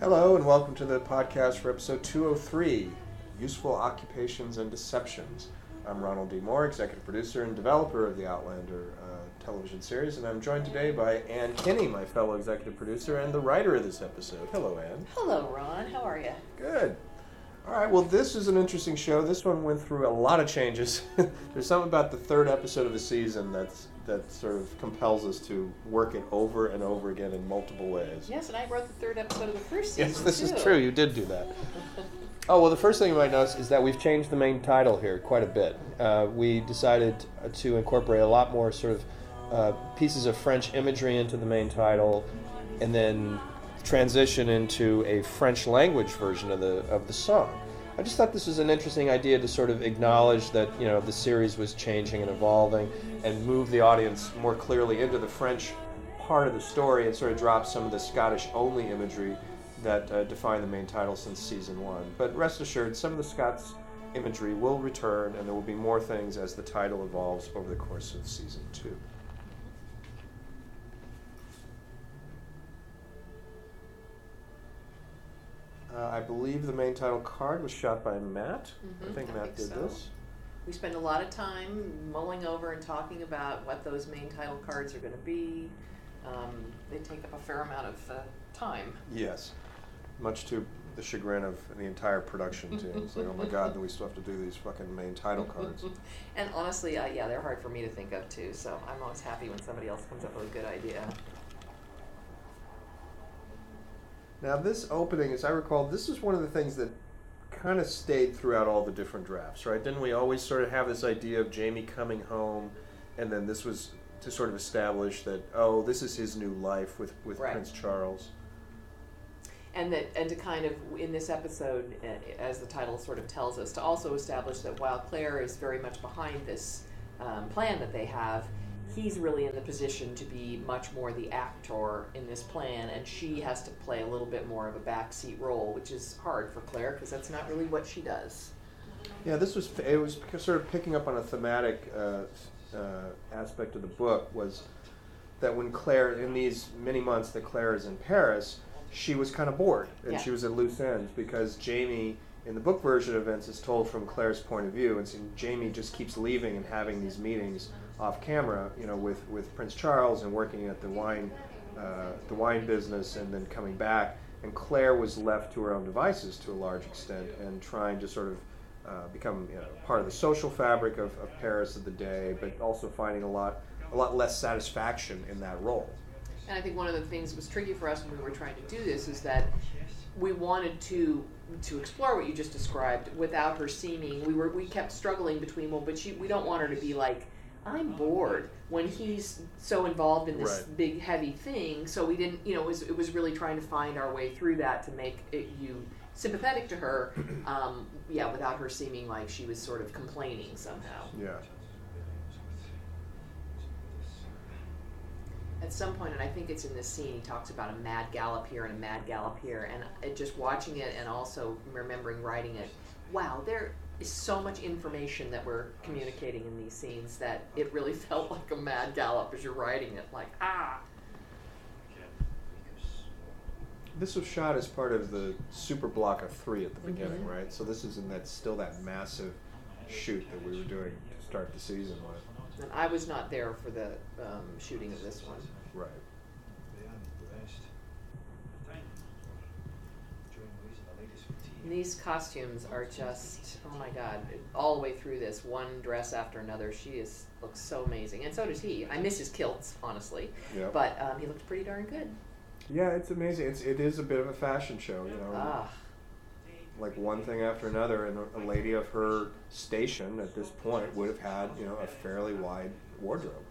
Hello, and welcome to the podcast for episode 203 Useful Occupations and Deceptions. I'm Ronald D. Moore, executive producer and developer of the Outlander uh, television series, and I'm joined today by Anne Kenney, my fellow executive producer and the writer of this episode. Hello, Anne. Hello, Ron. How are you? Good. All right, well, this is an interesting show. This one went through a lot of changes. There's something about the third episode of the season that's that sort of compels us to work it over and over again in multiple ways. Yes, and I wrote the third episode of the first season. Yes, this too. is true. You did do that. Oh, well, the first thing you might notice is that we've changed the main title here quite a bit. Uh, we decided to incorporate a lot more sort of uh, pieces of French imagery into the main title and then transition into a French language version of the, of the song. I just thought this was an interesting idea to sort of acknowledge that you know the series was changing and evolving, and move the audience more clearly into the French part of the story, and sort of drop some of the Scottish-only imagery that uh, the main title since season one. But rest assured, some of the Scots imagery will return, and there will be more things as the title evolves over the course of season two. Uh, I believe the main title card was shot by Matt. I Mhm, think I Matt think did so. this. We spend a lot of time mulling over and talking about what those main title cards are going to be. Um, they take up a fair amount of uh, time. Yes, much to the chagrin of the entire production team. It's like, oh my god, then we still have to do these fucking main title cards. and honestly, uh, yeah, they're hard for me to think of too. So I'm always happy when somebody else comes up with a good idea. Now, this opening, as I recall, this is one of the things that kind of stayed throughout all the different drafts, right? Didn't we always sort of have this idea of Jamie coming home, and then this was to sort of establish that, oh, this is his new life with, with Right. Prince Charles. and that and to kind of in this episode as the title sort of tells us to also establish that while claire is very much behind this um, plan that they have he's really in the position to be much more the actor in this plan and she has to play a little bit more of a backseat role which is hard for claire because that's not really what she does Yeah, this was it was sort of picking up on a thematic uh, uh, aspect of the book was that when Claire in these many months that Claire is in Paris, she was kind of bored and Yeah. she was at loose ends because Jamie in the book version of events is told from Claire's point of view, and so Jamie just keeps leaving and having these meetings off camera, you know, with, with Prince Charles and working at the wine uh, the wine business and then coming back. And Claire was left to her own devices to a large extent and trying to sort of uh, become you know, part of the social fabric of, of Paris of the day, but also finding a lot a lot less satisfaction in that role. And I think one of the things that was tricky for us when we were trying to do this is that we wanted to to explore what you just described without her seeming. We were we kept struggling between well, but she, we don't want her to be like I'm bored when he's so involved in this Right. big heavy thing. So we didn't, you know, it was, it was really trying to find our way through that to make it, you sympathetic to her. Um, yeah, without her seeming like she was sort of complaining somehow. Yeah. at some point, and I think it's in this scene, he talks about a mad gallop here and a mad gallop here, and just watching it and also remembering writing it. Wow, there so much information that we're communicating in these scenes that it really felt like a mad gallop as you're writing it. Like ah, This was shot as part of the super block of three at the beginning, Mhm. right? So this is in that still that massive shoot that we were doing to start the season with. and I was not there for the um, shooting of this one. Right. These costumes are just oh my god! All the way through this, one dress after another. She is looks so amazing, and so does he. I miss his kilts, honestly, Yeah. but um, he looked pretty darn good. Yeah, it's amazing. It's it is a bit of a fashion show, you know. Ah. Like one thing after another, and a- a lady of her station at this point would have had, you know, a fairly wide wardrobe.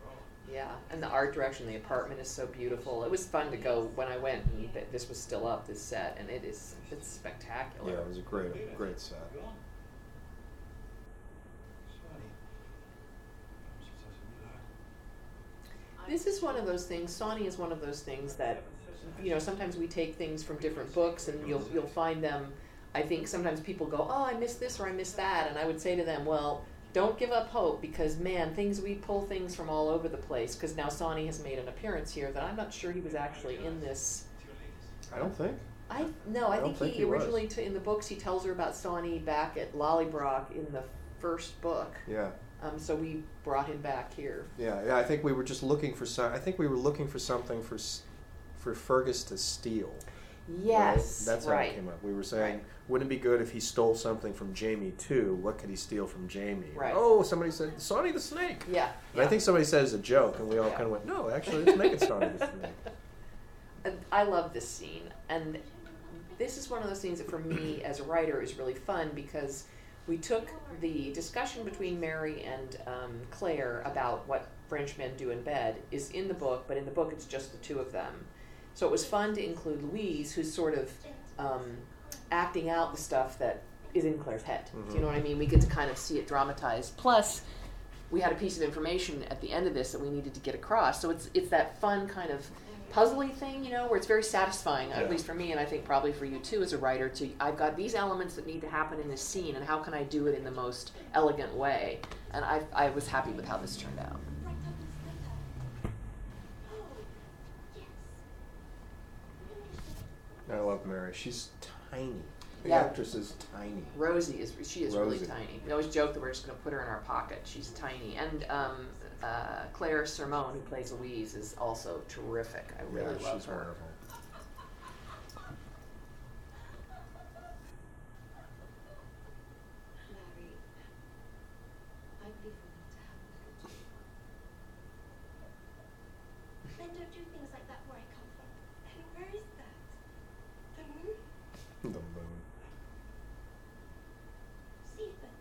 Yeah, and the art direction, the apartment is so beautiful. It was fun to go when I went, and th- this was still up, this set, and it is it's spectacular. Yeah, it was a great, great set. This is one of those things. Sawney is one of those things that, you know, sometimes we take things from different books, and you'll you'll find them. I think sometimes people go, "Oh, I missed this or I missed that," and I would say to them, "Well, don't give up hope because man, things we pull things from all over the place. Because now Sawney has made an appearance here that I'm not sure he was actually in this I don't think. I no, I, I think, think he, he originally t- in the books he tells her about Sawney back at Lallybroch in the first book. Yeah. Um, so we brought him back here. Yeah, yeah. I think we were just looking for some. I think we were looking for something for for Fergus to steal. Right? Yes, that's right. how it came up. We were saying, Right. wouldn't it be good if he stole something from Jamie too? What could he steal from Jamie? Right. Oh, somebody said Sawney the Snake. Yeah, And I think somebody said it's a joke, and we all Yeah. kind of went, no, actually, let's make it Sawney the Snake. And I love this scene, and this is one of those things that for me as a writer is really fun because we took the discussion between Mary and um, Claire about what French men do in bed is in the book, but in the book it's just the two of them. So it was fun to include Louise, who's sort of um, acting out the stuff that is in Claire's head. Do you know what I mean? We get to kind of see it dramatized. Plus, we had a piece of information at the end of this that we needed to get across. So it's it's that fun kind of puzzly thing, you know, where it's very satisfying, Yeah. at least for me, and I think probably for you too as a writer. To I've got these elements that need to happen in this scene, and how can I do it in the most elegant way? And I I was happy with how this turned out. I love Mary. She's tiny. The Yeah. actress is tiny. Rosie is she is Rosie. really tiny. We always joke that we're just going to put her in our pocket. She's tiny, and um, uh, Claire Sermonne, who plays Louise, is also terrific. I really yeah, love she's her. wonderful. Larry, I believe we need to have a little talk. Men don't do things like that where I come from. And where is that? The moon? The moon. Stephen.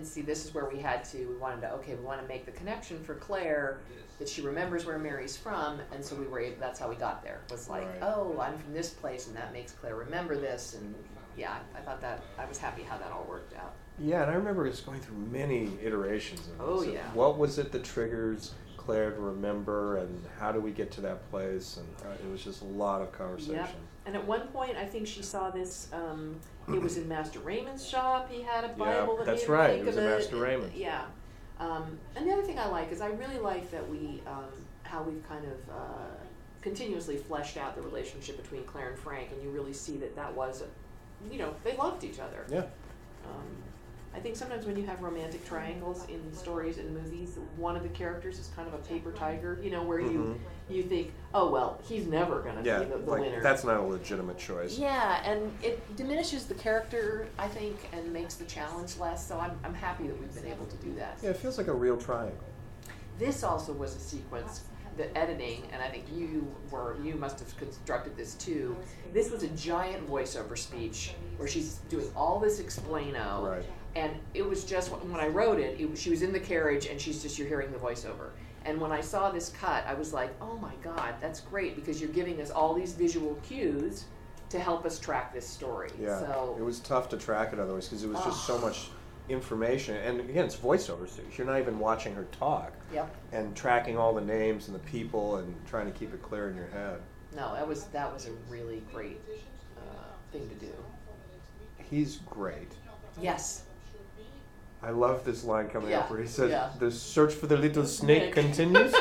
And see, this is where we had to, we wanted to, okay, we want to make the connection for Claire that she remembers where Mary's from, and so we were able, that's how we got there. Was like, Right. oh, I'm from this place, and that makes Claire remember this, and yeah, I, I thought that, I was happy how that all worked out. Yeah, and I remember just going through many iterations of Oh, this. yeah. What was it that triggers Claire to remember, and how do we get to that place? And uh, it was just a lot of conversation. Yep. And at one point, I think she saw this. Um, it was in Master Raymond's shop. He had a Bible that that's made right. think It was of it. Master Raymond's. Yeah. Um, and the other thing I like is I really like that we um, how we've kind of uh, continuously fleshed out the relationship between Claire and Frank, and you really see that that was, you know, they loved each other. Yeah. Um, I think sometimes when you have romantic triangles in stories and movies, one of the characters is kind of a paper tiger, you know, where you you think, oh well, he's never going to Mm-hmm. Yeah, be the, the like winner. that's not a legitimate choice. Yeah, and it diminishes the character, I think, and makes the challenge less. So I'm, I'm happy that we've been able to do that. Yeah, it feels like a real triangle. This also was a sequence, the editing, and I think you were you must have constructed this too. This was a giant voiceover speech where she's doing all this explaino, Right. And it was just when I wrote it, it, she was in the carriage and she's just you're hearing the voiceover. And when I saw this cut, I was like, oh my god, that's great because you're giving us all these visual cues to help us track this story. Yeah. So it was tough to track it otherwise because it was just so much information. And again, it's voiceover, so you're not even watching her talk. Yep. And tracking all the names and the people and trying to keep it clear in your head. No, that was that was a really great uh, thing to do. He's great. Yes. I love this line coming up where he says, yeah. "The search for the little snake Snake. continues." I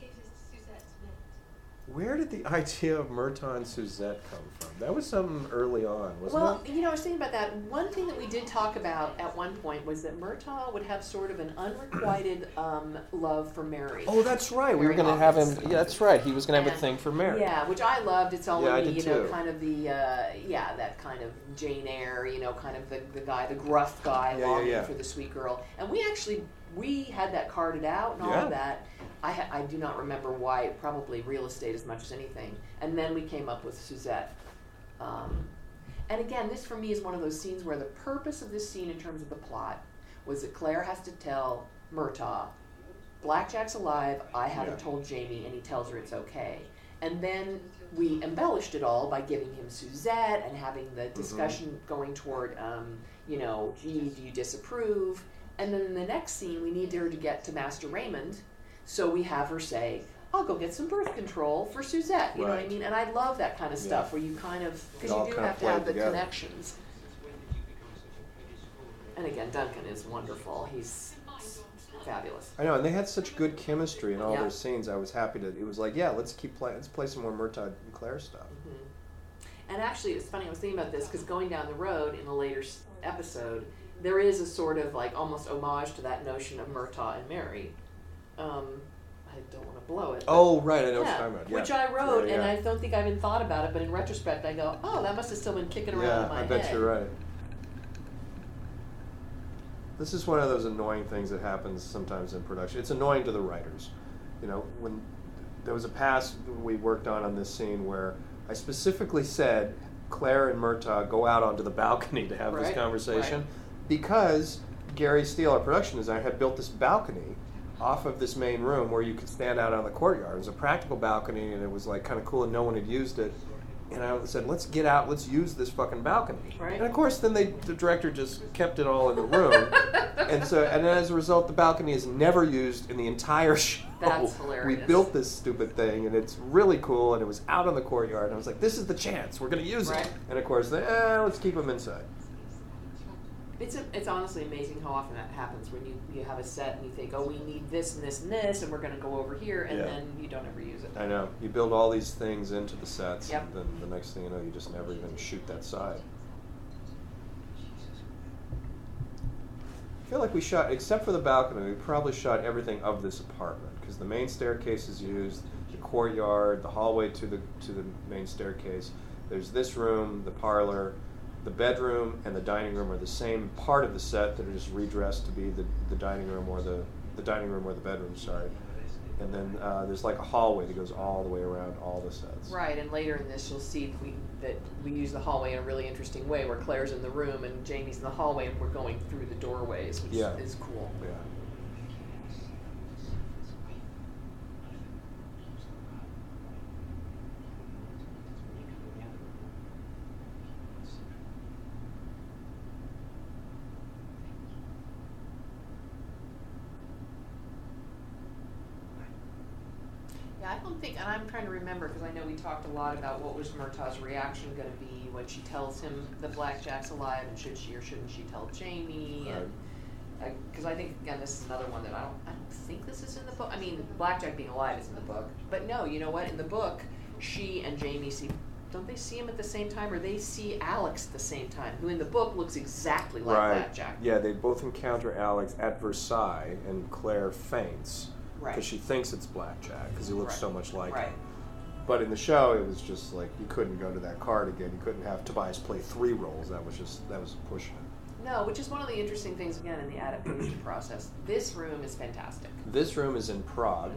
gave this to Suzette to mint. Where did the idea of Merton Suzette come from? That was something early on, wasn't Well, it? you know, I was thinking about that. One thing that we did talk about at one point was that Murtagh would have sort of an unrequited um, love for Mary. Oh, that's right. We were going to have him. Yeah, that's right. He was going to have a thing for Mary. Yeah, which I loved. It's only Yeah, did you know too. kind of the uh, yeah that kind of Jane Eyre, you know, kind of the, the guy, the gruff guy Yeah, longing yeah. for the sweet girl. And we actually we had that carded out and all of that. I ha- I do not remember why. Probably real estate as much as anything. And then we came up with Suzette. Um, and again, this for me is one of those scenes where the purpose of this scene, in terms of the plot, was that Claire has to tell Murtagh, Blackjack's alive. I haven't Yeah. told Jamie, and he tells her it's okay. And then we embellished it all by giving him Suzette and having the discussion going toward, um, you know, gee, do you disapprove? And then in the next scene, we need her to get to Master Raymond, so we have her say, I'll go get some birth control for Suzette. You know what I Right. mean? And I love that kind of stuff where you kind of, It because all you do have to have played the together. connections. And again, Duncan is wonderful. He's fabulous. I know, and they had such good chemistry in all Yeah. their scenes. I was happy to. It was like, yeah, let's keep playing. Let's play some more Murtagh and Claire stuff. Mm-hmm. And actually, it's funny. I was thinking about this because going down the road in a later s- episode, there is a sort of like almost homage to that notion of Murtagh and Mary. Um, I don't want to blow it. Oh, right, I know what you're talking about. Yeah. which I wrote, Yeah, and. I don't think I even thought about it. But in retrospect, I go, "Oh, that must have still been kicking around Yeah, in my head. I head." bet you're right. This is one of those annoying things that happens sometimes in production. It's annoying to the writers. You know, when there was a pass we worked on on this scene where I specifically said Claire and Murtagh go out onto the balcony to have this conversation right. because Gary Steele, our production designer, had built this balcony off of this main room where you could stand out on the courtyard. It was a practical balcony and it was like kind of cool and no one had used it. And I said, let's get out, let's use this fucking balcony. Right. And of course, then they, the director just kept it all in the room. and so, and as a result, the balcony is never used in the entire show. That's hilarious. We built this stupid thing, and it's really cool, and it was out on the courtyard. And I was like, this is the chance, we're going to use Right. it. And of course, they, eh, let's keep them inside. It's, a, it's honestly amazing how often that happens when you, you have a set and you think, oh, we need this and this and this, and we're going to go over here, and Yeah. then you don't ever use it. I know. You build all these things into the sets, Yep. and then the next thing you know, you just never even shoot that side. I feel like we shot, except for the balcony, we probably shot everything of this apartment because the main staircase is used, the courtyard, the hallway to the to the main staircase. There's this room, the parlor, the bedroom, and the dining room are the same part of the set that are just redressed to be the, the dining room or the the dining room or the bedroom. Sorry. And then uh, there's like a hallway that goes all the way around all the sets. Right, and later in this, you'll see we, that we use the hallway in a really interesting way, where Claire's in the room and Jamie's in the hallway, and we're going through the doorways, which Yeah. is cool. Yeah. Yeah, I don't think, and I'm trying to remember because I know we talked a lot about what was Murtagh's reaction going to be when she tells him the blackjack's alive, and should she or shouldn't she tell Jamie? And because I think again, this is another one that I don't, I don't think this is in the book. I mean, blackjack being alive is in the book, but no, you know what? In the book, she and Jamie see. Don't they see him at the same time, or they see Alex at the same time? Who in the book looks exactly like right. Blackjack. Yeah, they both encounter Alex at Versailles, and Claire faints Right. because she thinks it's Blackjack because he looks Right. so much like Right. him. But in the show, it was just like you couldn't go to that card again. You couldn't have Tobias play three roles. That was just that was pushing it. No, which is one of the interesting things again in the adaptation process. This room is fantastic. This room is in Prague.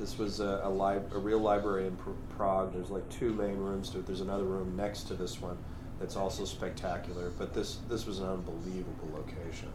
This was a, a, li- a real library in Pr- Prague. There's like two main rooms to it. There's another room next to this one that's also spectacular. But this this was an unbelievable location.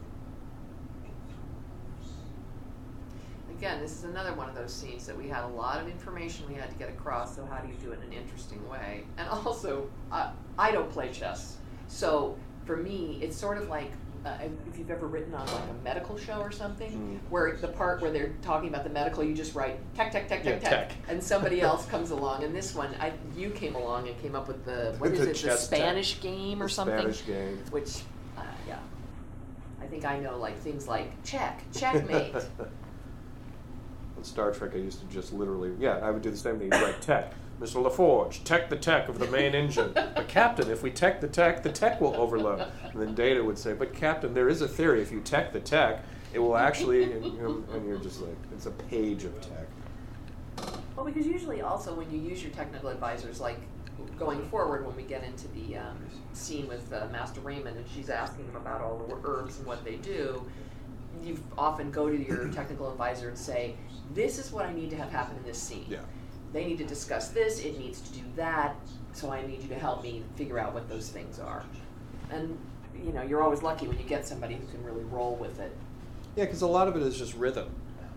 Again, this is another one of those scenes that we had a lot of information we had to get across. So how do you do it in an interesting way? And also, uh, I don't play chess, so for me, it's sort of like. Uh, if you've ever written on like a medical show or something, Mm. where the part where they're talking about the medical, you just write tech, tech, tech, Yeah, tech, tech, and somebody else comes along. And this one, I, you came along and came up with the what is it, the chess tech. Spanish game or The something? Spanish game. which uh, yeah i think i know like things like check checkmate In Star Trek, I used to just literally, yeah, I would do the same thing. You'd write tech. Mr. LaForge, tech the tech of the main engine. But Captain, if we tech the tech, the tech will overload. And then Data would say, but Captain, there is a theory. If you tech the tech, it will actually, and, you know, and you're just like, it's a page of tech. well because usually also when you use your technical advisors like going forward when we get into the um, scene with uh, master raymond and she's asking him about all the herbs and what they do you often go to your technical advisor and say this is what i need to have happen in this scene Yeah. they need to discuss this it needs to do that so i need you to help me figure out what those things are and you know you're always lucky when you get somebody who can really roll with it Yeah, because a lot of it is just rhythm.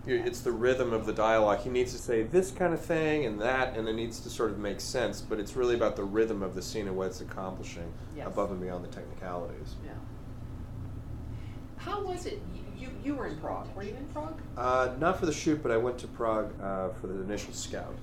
It's the rhythm of the dialogue. He needs to say this kind of thing and that, and it needs to sort of make sense. But it's really about the rhythm of the scene and what it's accomplishing Yes. above and beyond the technicalities. Yeah. How was it? You, you, were in Prague. Were you in Prague? Uh, not for the shoot, but I went to Prague uh, for the initial scout.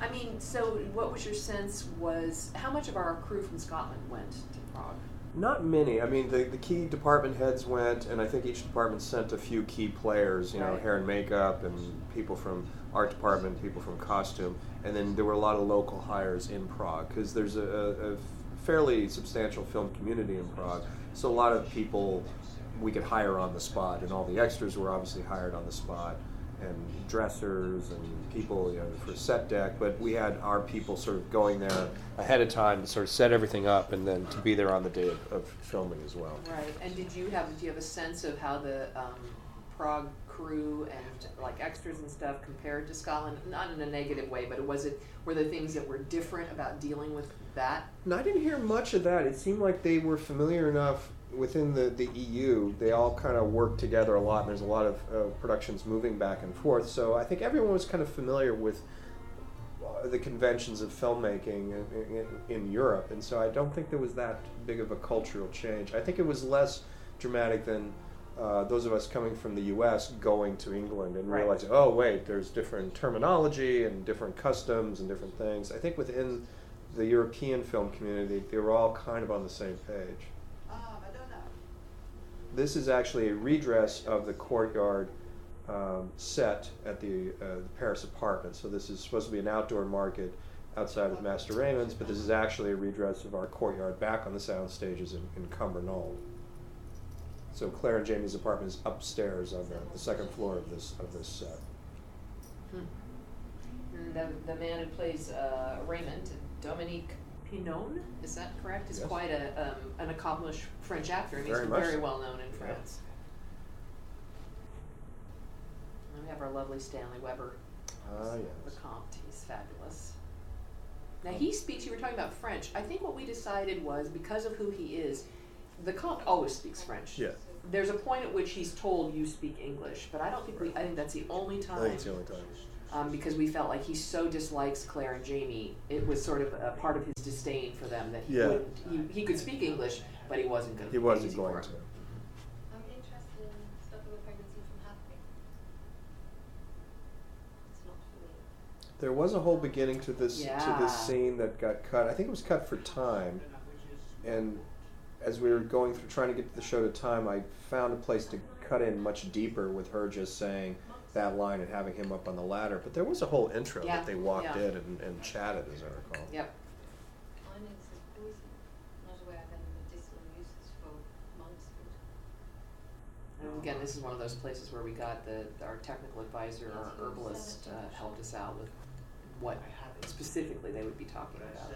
I mean, so what was your sense was how much of our crew from Scotland went to Prague? Not many. I mean, the, the key department heads went, and I think each department sent a few key players, you know, Right. hair and makeup, and people from art department, people from costume, and then there were a lot of local hires in Prague because there's a, a, a fairly substantial film community in Prague. So a lot of people we could hire on the spot, and all the extras were obviously hired on the spot, and dressers and people you know, for set deck. But we had our people sort of going there ahead of time to sort of set everything up, and then to be there on the day of, of filming as well. Right, and did you have, do you have a sense of how the um, Prague crew and like extras and stuff compared to Scotland? Not in a negative way, but was it, were there things that were different about dealing with that? No, I didn't hear much of that. It seemed like they were familiar enough within the, the EU. They all kind of work together a lot, and there's a lot of uh, productions moving back and forth. So I think everyone was kind of familiar with uh, the conventions of filmmaking in, in, in Europe, and so I don't think there was that big of a cultural change. I think it was less dramatic than uh, those of us coming from the U.S. going to England and Right. realizing, oh wait, there's different terminology and different customs and different things. I think within the European film community, they were all kind of on the same page. This is actually a redress of the courtyard um, set at the, uh, the Paris apartment. So this is supposed to be an outdoor market outside of Master Raymond's, but this is actually a redress of our courtyard back on the sound stages in, in Cumbernauld. So Claire and Jamie's apartment is upstairs on the, the second floor of this of this set. Hmm. The, the man who plays uh, Raymond, Dominique Pinon, is that correct? Is Yes. quite a um, an accomplished French actor. and He's Very much very so. well known in Yeah. France. And we have our lovely Stanley Weber, Ah, the yes. Comte. He's fabulous. Now he speaks. You were talking about French. I think what we decided was because of who he is, the Comte always speaks French. Yeah. There's a point at which he's told you speak English, but I don't think we. I think that's the only I time think it's the only time. Um, because we felt like he so dislikes Claire and Jamie. It was sort of a part of his disdain for them that he Yeah. wouldn't. He, he could speak English, but he wasn't going to. He wasn't going to. I'm interested in stopping a pregnancy from happening. It's not for me. There was a whole beginning to this to this scene that got cut. I think it was cut for time, and as we were going through trying to get the show to time, I found a place to cut in much deeper with her just saying that line and having him up on the ladder. But there was a whole intro Yeah, that they walked yeah. in and, and chatted, as I recall. Yep. I know this is poison. Not aware of any medicinal uses for monk's hood. And again, this is one of those places where we got the our technical advisor, our herbalist, uh, helped us out with what specifically they would be talking about.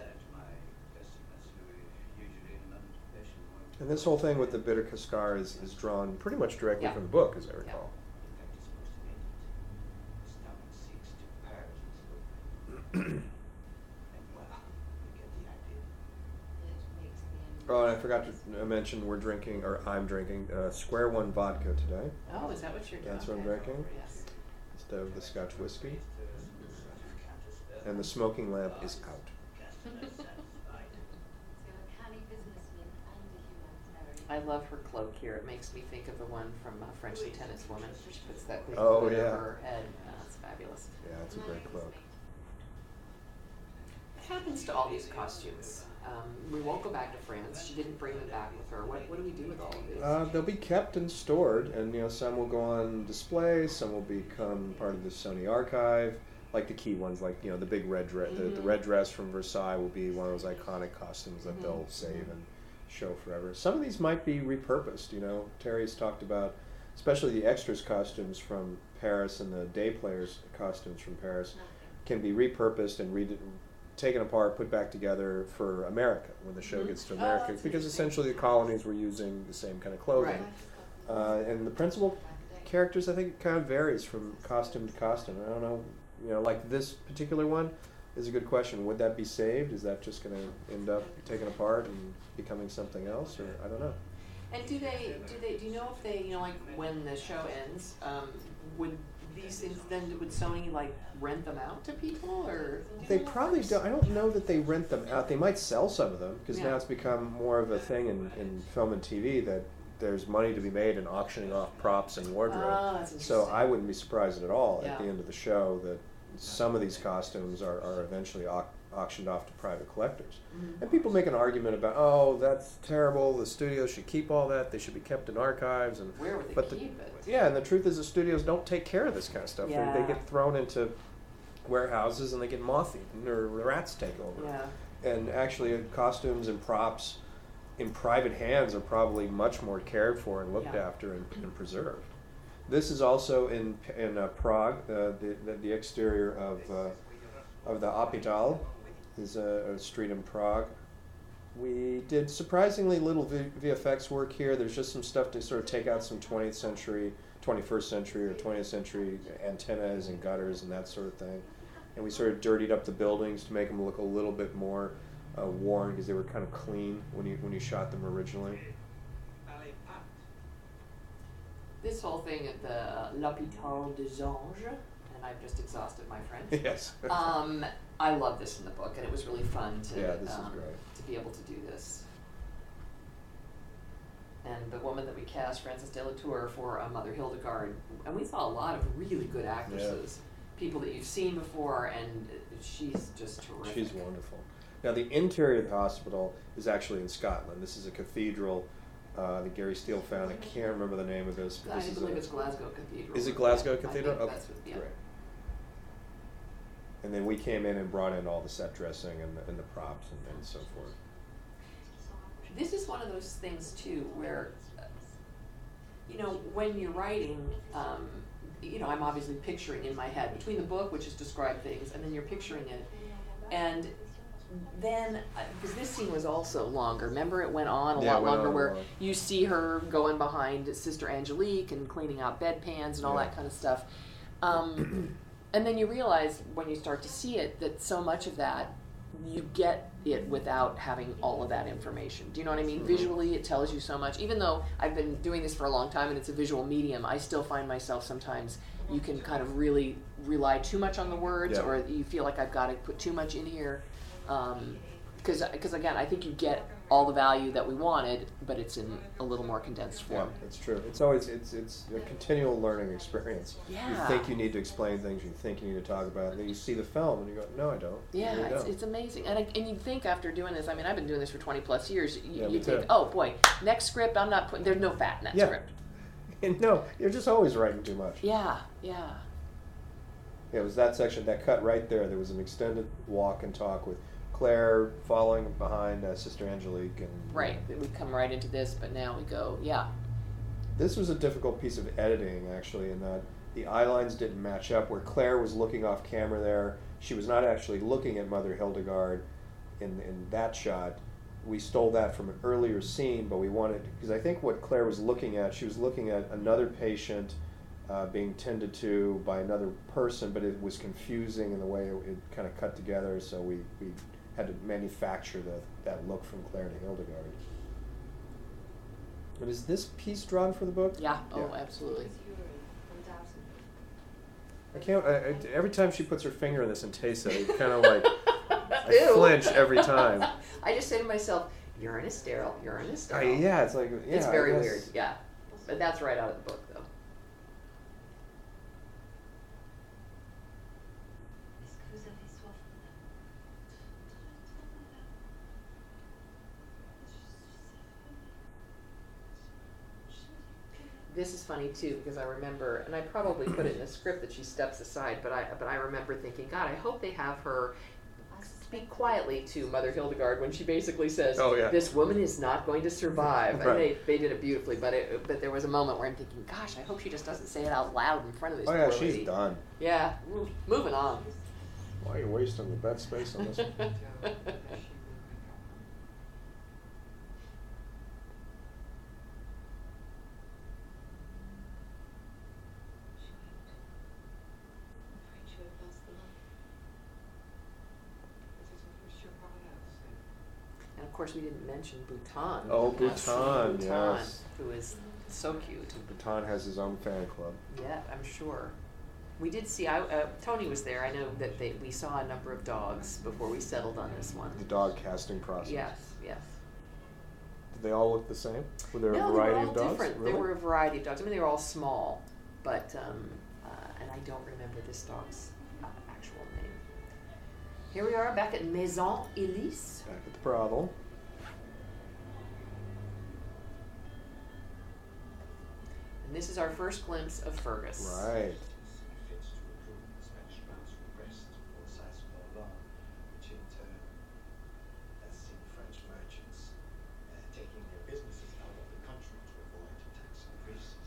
And this whole thing with the bitter cascara is, is drawn pretty much directly Yeah. from the book, as I recall. It makes the end. Oh, and I forgot to mention we're drinking, or I'm drinking, uh, Square One vodka today Oh, is that what you're doing? That's what I'm drinking. Yes. instead of the Scotch whiskey. And the smoking lamp is out. So a canny businessman and a I love her cloak here. It makes me think of the one from uh, French Lieutenant's Woman. She puts that big Oh, hood yeah. over her head. Oh, it's fabulous. Yeah, it's a great cloak. Happens to all these costumes? Um, we won't go back to France. She didn't bring them back with her. What, what do we do with all of these? Uh, they'll be kept and stored, and you know some will go on display, some will become part of the Sony archive. Like the key ones, like you know the big red dress, the, the Mhm. red dress from Versailles will be one of those iconic costumes that Mhm. they'll save and show forever. Some of these might be repurposed. You know, Terry's talked about, especially the extras costumes from Paris and the day players costumes from Paris can be repurposed and re- taken apart, put back together for America when the show Mhm. gets to Oh, America, that's because essentially the colonies were using the same kind of clothing. Right. Uh, and the principal characters, I think, kind of varies from costume to costume. I don't know, you know, like this particular one is a good question. Would that be saved? Is that just going to end up taken apart and becoming something else, or I don't know. And do they do they do you know if they you know like when the show ends, um, would these things then would Sony like rent them out to people or They probably don't. I don't know that they rent them out. They might sell some of them because Yeah. now it's become more of a thing in, in film and TV that there's money to be made in auctioning off props and wardrobe. Oh, so. I wouldn't be surprised at all at the end of the show that some of these costumes are, are eventually au- auctioned off to private collectors. Mhm. And people make an argument about, oh, that's terrible. The studios should keep all that. They should be kept in archives. And Where would they but the- it? yeah, and the truth is, the studios don't take care of this kind of stuff. They, they get thrown into warehouses and they get moth eaten or rats take over. Yeah. And actually, uh, costumes and props in private hands are probably much more cared for and looked Yeah. after and, and preserved. This is also in in uh, Prague. Uh, the, the the exterior of uh, of the Hôpital is a, a street in Prague. We did surprisingly little v- VFX work here. There's just some stuff to sort of take out some 20th century, 21st century, or 20th century antennas and gutters and that sort of thing. And we sort of dirtied up the buildings to make them look a little bit more uh, worn because they were kind of clean when you when you shot them originally. This whole thing at the L'Hôpital des Anges, I've just exhausted my French. yes. um, I love this in the book, and it was really fun to Yeah, this is um, great. to be able to do this. And the woman that we cast, Frances de la Tour, for uh, Mother Hildegard, and we saw a lot of really good actresses, people that you've seen before, and she's just terrific. She's wonderful. Now, the interior of the hospital is actually in Scotland. This is a cathedral uh, that Gary Steele found. I can't remember the name of this. But I this is believe a- it's Glasgow Cathedral. Is it Glasgow Cathedral? okay, that's what- yeah. great. And then we came in and brought in all the set dressing and the, and the props and, and so forth. This is one of those things too, where, uh, you know, when you're writing, um, you know, I'm obviously picturing in my head between the book, which is describe things, and then you're picturing it, and then because this scene was also longer. Remember, it went on a Yeah, lot longer, where you see her going behind Sister Angelique and cleaning out bedpans and all Yeah. that kind of stuff. Um, and then you realize when you start to see it that so much of that you get it without having all of that information. Do you know what I mean? Visually, it tells you so much. Even though I've been doing this for a long time and it's a visual medium, I still find myself sometimes you can kind of really rely too much on the words, Yeah. or you feel like I've got to put too much in here. Um, because, because again, I think you get all the value that we wanted, but it's in a little more condensed form. Yeah, it's true. It's always it's it's a continual learning experience. Yeah. You think you need to explain things, you think you need to talk about it, and then you see the film and you go, No, I don't. Yeah, it's, don't." it's amazing. And, I- and you'd think after doing this, I mean, I've been doing this for 20 plus years, you, Yeah, you think, too. oh boy, next script, I'm not putting, there's no fat in that Yeah. script. And no, you're just always writing too much. Yeah, yeah. Yeah, it was that section, that cut right there. There was an extended walk and talk with Claire following behind uh, Sister Angelique, and Right. We come right into this, but now we go, yeah. This was a difficult piece of editing, actually, in that the eye lines didn't match up. Where Claire was looking off camera, there she was not actually looking at Mother Hildegard in in that shot. We stole that from an earlier scene, but we wanted because I think what Claire was looking at, she was looking at another patient uh, being tended to by another person, but it was confusing in the way it, it kind of cut together. So we, we had to manufacture the, that look from Claire to Hildegard. But is this piece drawn for the book? Yeah, oh, absolutely. I can't. I, I, every time she puts her finger in this and tastes it, it kind of like I flinch every time. I just say to myself, you're in a sterile, you're in a I, sterile. yeah, it's like yeah, it's very weird, yeah. But that's right out of the book, though. This is funny too because I remember, and I probably put it in a script that she steps aside, but I but I remember thinking, God, I hope they have her speak quietly to Mother Hildegard when she basically says, Oh, yeah. "This woman is not going to survive." And Right. they, they did it beautifully, but it, but there was a moment where I'm thinking, Gosh, I hope she just doesn't say it out loud in front of this. Oh yeah, she's lady." done. Yeah, moving on. Why are you wasting the bed space on this? afraid you have lost the light. And of course, we didn't mention Bouton. Oh, in that scene. Bouton, Bouton, yes. who is so cute. Bouton has his own fan club. Yeah, I'm sure. We did see. I, uh, Tony was there. I know that they, we saw a number of dogs before we settled on this one. The dog casting process. Yes, yes. Did they all look the same? Were there no, a variety they were all of dogs? different. Really? There were a variety of dogs. I mean, they were all small, but um, uh, and I don't remember this dog's uh, actual name. Here we are back at Maison Elise. Back at the brothel. And this is our first glimpse of Fergus. Right.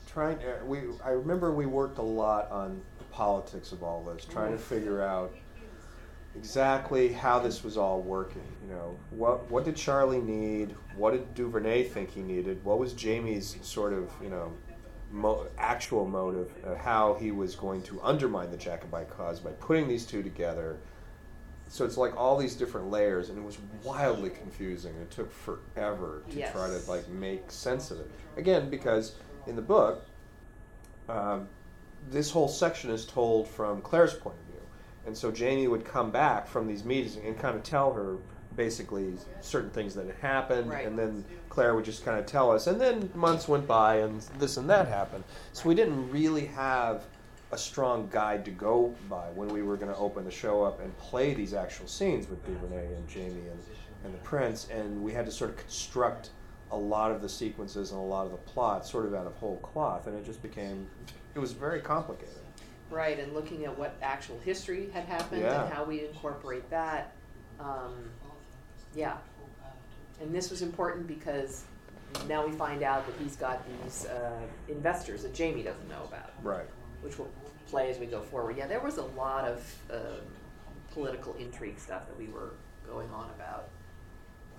Trying, uh, we, I remember we worked a lot on the politics of all this, trying to figure out exactly how this was all working. You know, what what did Charlie need? What did Duverney think he needed? What was Jamie's sort of you know mo- actual motive? Uh, how he was going to undermine the Jacobite cause by putting these two together. So it's like all these different layers, and it was wildly confusing. It took forever to Yes. try to like make sense of it. Again, because in the book, um, this whole section is told from Claire's point of view. And so Jamie would come back from these meetings and kind of tell her basically certain things that had happened. Right. And then Claire would just kind of tell us. And then months went by and this and that happened. So we didn't really have a strong guide to go by when we were going to open the show up and play these actual scenes with Duverney and Jamie and, and the Prince. And we had to sort of construct a lot of the sequences and a lot of the plot sort of out of whole cloth. And it just became, it was very complicated. Right, and looking at what actual history had happened Yeah. and how we incorporate that. Um, yeah. And this was important because now we find out that he's got these uh, investors that Jamie doesn't know about, Right. which will play as we go forward. Yeah, there was a lot of um political intrigue stuff that we were going on about.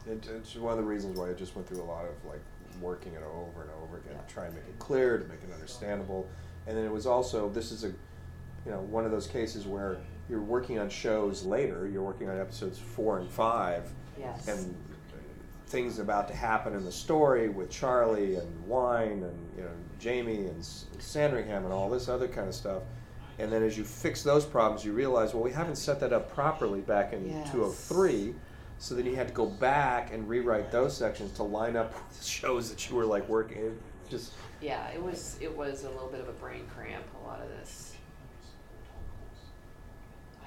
It, it's one of the reasons why I just went through a lot of like working it over and over again, Yeah. to try and make it clear, to make it understandable. And then it was also this is a, you know, one of those cases where you're working on shows later. You're working on episodes four and five, Yes. and things about to happen in the story with Charlie and Wine and you know Jamie and Sandringham and all this other kind of stuff. And then as you fix those problems, you realize, well, we haven't set that up properly back in Yes. 203. So then you had to go back and rewrite those sections to line up with shows that you were like working. It just yeah, it was it was a little bit of a brain cramp. A lot of this.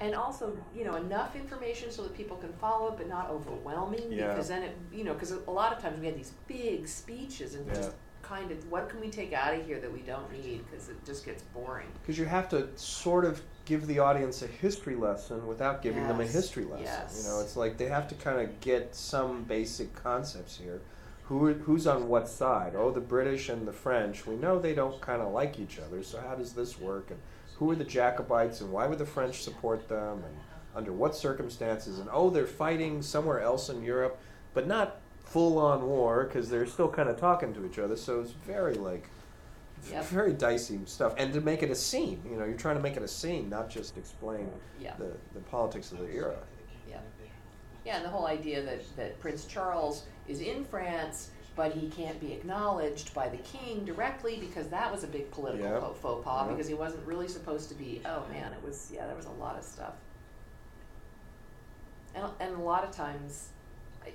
And also you know enough information so that people can follow it but not overwhelming Yeah. because then it you know because a lot of times we had these big speeches and just kind of what can we take out of here that we don't need because it just gets boring because you have to sort of give the audience a history lesson without giving them a history lesson. Yes. You know, it's like they have to kind of get some basic concepts here. Who who's on what side? Oh, the British and the French. We know they don't kind of like each other. So how does this work? And who are the Jacobites and why would the French support them? And under what circumstances? And oh, they're fighting somewhere else in Europe, but not full on war because they're still kind of talking to each other. So it's very like Yep. very dicey stuff. And to make it a scene, you know, you're trying to make it a scene, not just explain yeah the, the politics of the era. yeah yeah and the whole idea that that prince charles is in france but he can't be acknowledged by the king directly because that was a big political Yeah. faux, faux pas Yeah. because he wasn't really supposed to be oh man it was yeah there was a lot of stuff and, and a lot of times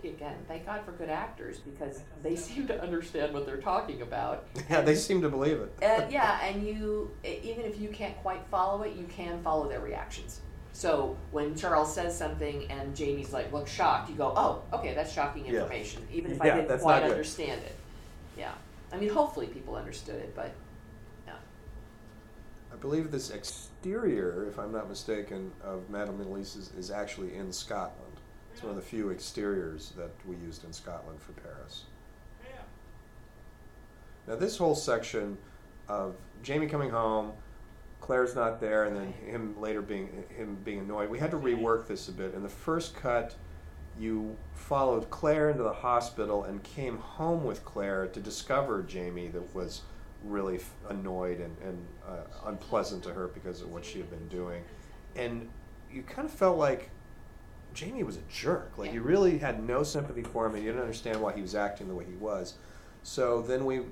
again thank god for good actors because they seem to understand what they're talking about Yeah, they seem to believe it. and yeah, and you e- even if you can't quite follow it, you can follow their reactions. So when Charles says something and Jamie's like look shocked, you go, oh, okay, that's shocking Yeah. information, even if Yeah, I didn't that's quite not good. understand it. Yeah, I mean, hopefully people understood it, but yeah, I believe this exterior, if I'm not mistaken, of Madame Elise is, is actually in Scotland. It's one of the few exteriors that we used in Scotland for Paris. Now, this whole section of Jamie coming home, Claire's not there, and then him later being him being annoyed. We had to rework this a bit. In the first cut, you followed Claire into the hospital and came home with Claire to discover Jamie that was really f- annoyed and, and uh, unpleasant to her because of what she had been doing, and you kind of felt like Jamie was a jerk. Like you really had no sympathy for him, and you didn't understand why he was acting the way he was. So then we,